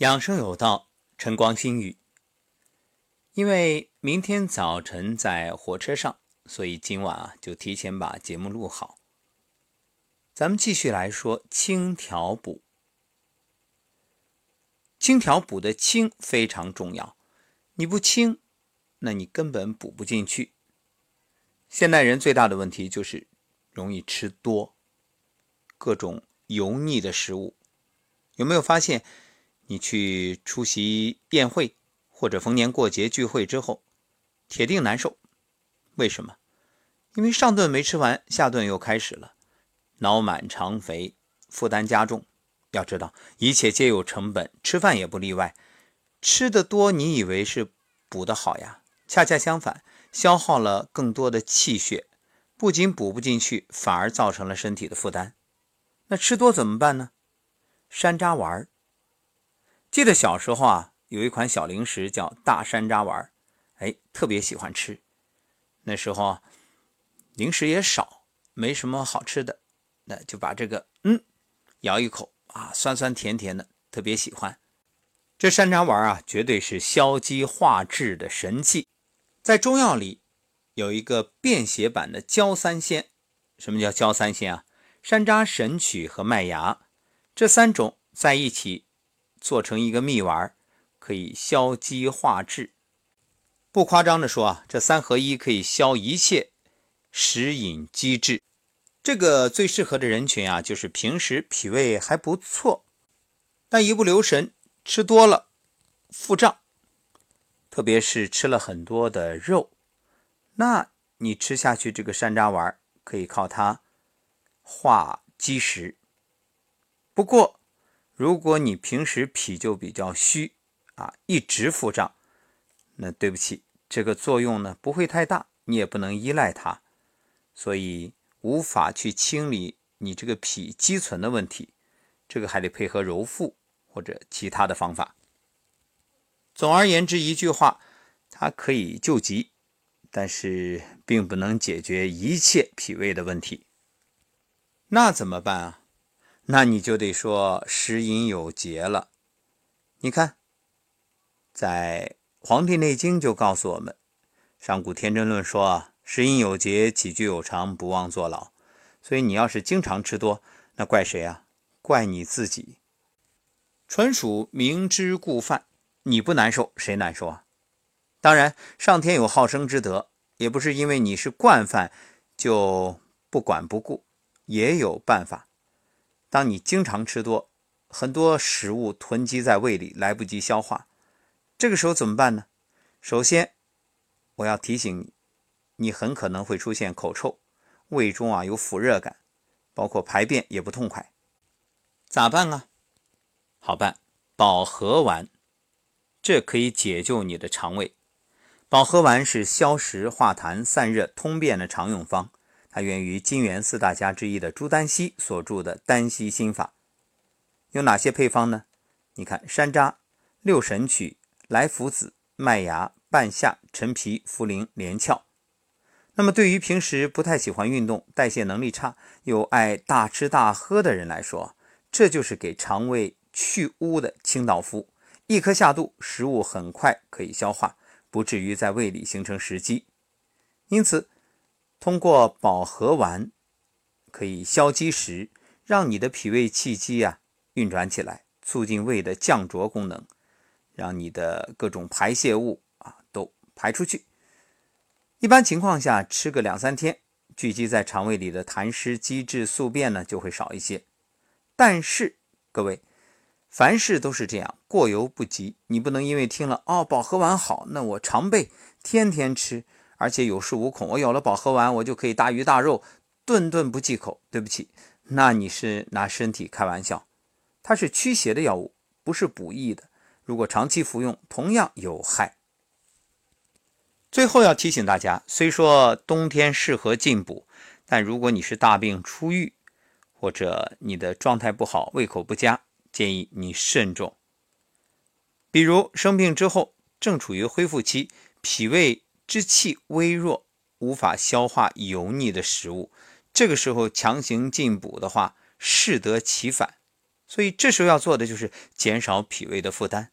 养生有道，晨光心语。因为明天早晨在火车上，所以今晚啊就提前把节目录好。咱们继续来说清调补。清调补的清非常重要，你不清，那你根本补不进去。现代人最大的问题就是容易吃多，各种油腻的食物。有没有发现？你去出席宴会或者逢年过节聚会之后，铁定难受。为什么？因为上顿没吃完，下顿又开始了，脑满肠肥，负担加重。要知道，一切皆有成本，吃饭也不例外。吃的多，你以为是补的好呀？恰恰相反，消耗了更多的气血，不仅补不进去，反而造成了身体的负担。那吃多怎么办呢？山楂丸儿。记得小时候啊，有一款小零食叫大山楂丸哎，特别喜欢吃。那时候零食也少，没什么好吃的，那就把这个嗯咬一口啊，酸酸甜甜的，特别喜欢。这山楂丸啊，绝对是消积化滞的神器。在中药里有一个便携版的焦三仙。什么叫焦三仙啊？山楂、神曲和麦芽这三种在一起。做成一个蜜丸，可以消积化滞。不夸张的说啊，这三合一可以消一切食饮积滞。这个最适合的人群啊，就是平时脾胃还不错，但一不留神吃多了腹胀，特别是吃了很多的肉，那你吃下去这个山楂丸，可以靠它化积食。不过，如果你平时脾就比较虚啊，一直腹胀，那对不起，这个作用呢不会太大，你也不能依赖它，所以无法去清理你这个脾积存的问题，这个还得配合揉腹或者其他的方法。总而言之，一句话，它可以救急，但是并不能解决一切脾胃的问题。那怎么办啊？那你就得说食饮有节了。你看，在《黄帝内经》就告诉我们，《上古天真论》说啊，食饮有节，起居有常，不忘坐牢。所以你要是经常吃多，那怪谁啊？怪你自己，纯属明知故犯。你不难受，谁难受啊？当然，上天有好生之德，也不是因为你是惯犯就不管不顾，也有办法。当你经常吃多，很多食物囤积在胃里，来不及消化，这个时候怎么办呢？首先，我要提醒你，你很可能会出现口臭，胃中啊有腐热感，包括排便也不痛快，咋办啊？好办，保和丸，这可以解救你的肠胃。保和丸是消食化痰、散热通便的常用方。它源于金元四大家之一的朱丹溪所著的《丹溪心法》，有哪些配方呢？你看，山楂、六神曲、莱菔子、麦芽、半夏、陈皮、茯苓、连翘。那么，对于平时不太喜欢运动、代谢能力差又爱大吃大喝的人来说，这就是给肠胃去污的清道夫。一颗下肚，食物很快可以消化，不至于在胃里形成食积。因此。通过饱和丸，可以消积食，让你的脾胃气机啊运转起来，促进胃的降浊功能，让你的各种排泄物啊都排出去。一般情况下，吃个两三天，聚集在肠胃里的痰湿积滞宿便呢就会少一些。但是各位，凡事都是这样，过犹不及。你不能因为听了哦饱和丸好，那我常备，天天吃。而且有恃无恐，我有了饱和丸，我就可以大鱼大肉，顿顿不忌口。对不起，那你是拿身体开玩笑。它是驱邪的药物，不是补益的。如果长期服用，同样有害。最后要提醒大家，虽说冬天适合进补，但如果你是大病初愈，或者你的状态不好、胃口不佳，建议你慎重。比如生病之后，正处于恢复期，脾胃。之气微弱，无法消化油腻的食物，这个时候强行进补的话，适得其反。所以这时候要做的就是减少脾胃的负担。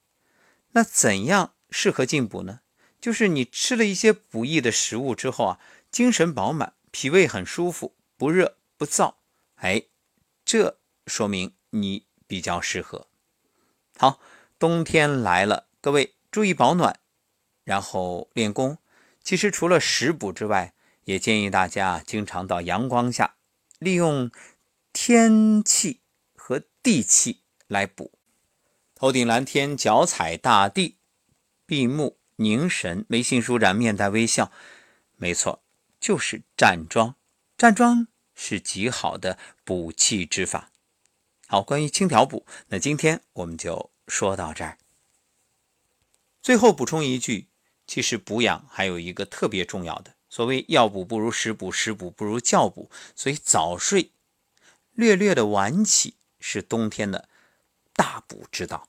那怎样适合进补呢？就是你吃了一些补益的食物之后啊，精神饱满，脾胃很舒服，不热不燥，哎，这说明你比较适合。好，冬天来了，各位注意保暖，然后练功。其实除了食补之外，也建议大家经常到阳光下，利用天气和地气来补。头顶蓝天，脚踩大地，闭目凝神，眉心舒展，面带微笑。没错，就是站桩。站桩是极好的补气之法。好，关于清调补，那今天我们就说到这儿。最后补充一句，其实补养还有一个特别重要的，所谓药补不如食补，食补不如觉补，所以早睡、略略的晚起是冬天的大补之道。